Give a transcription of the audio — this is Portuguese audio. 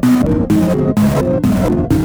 Música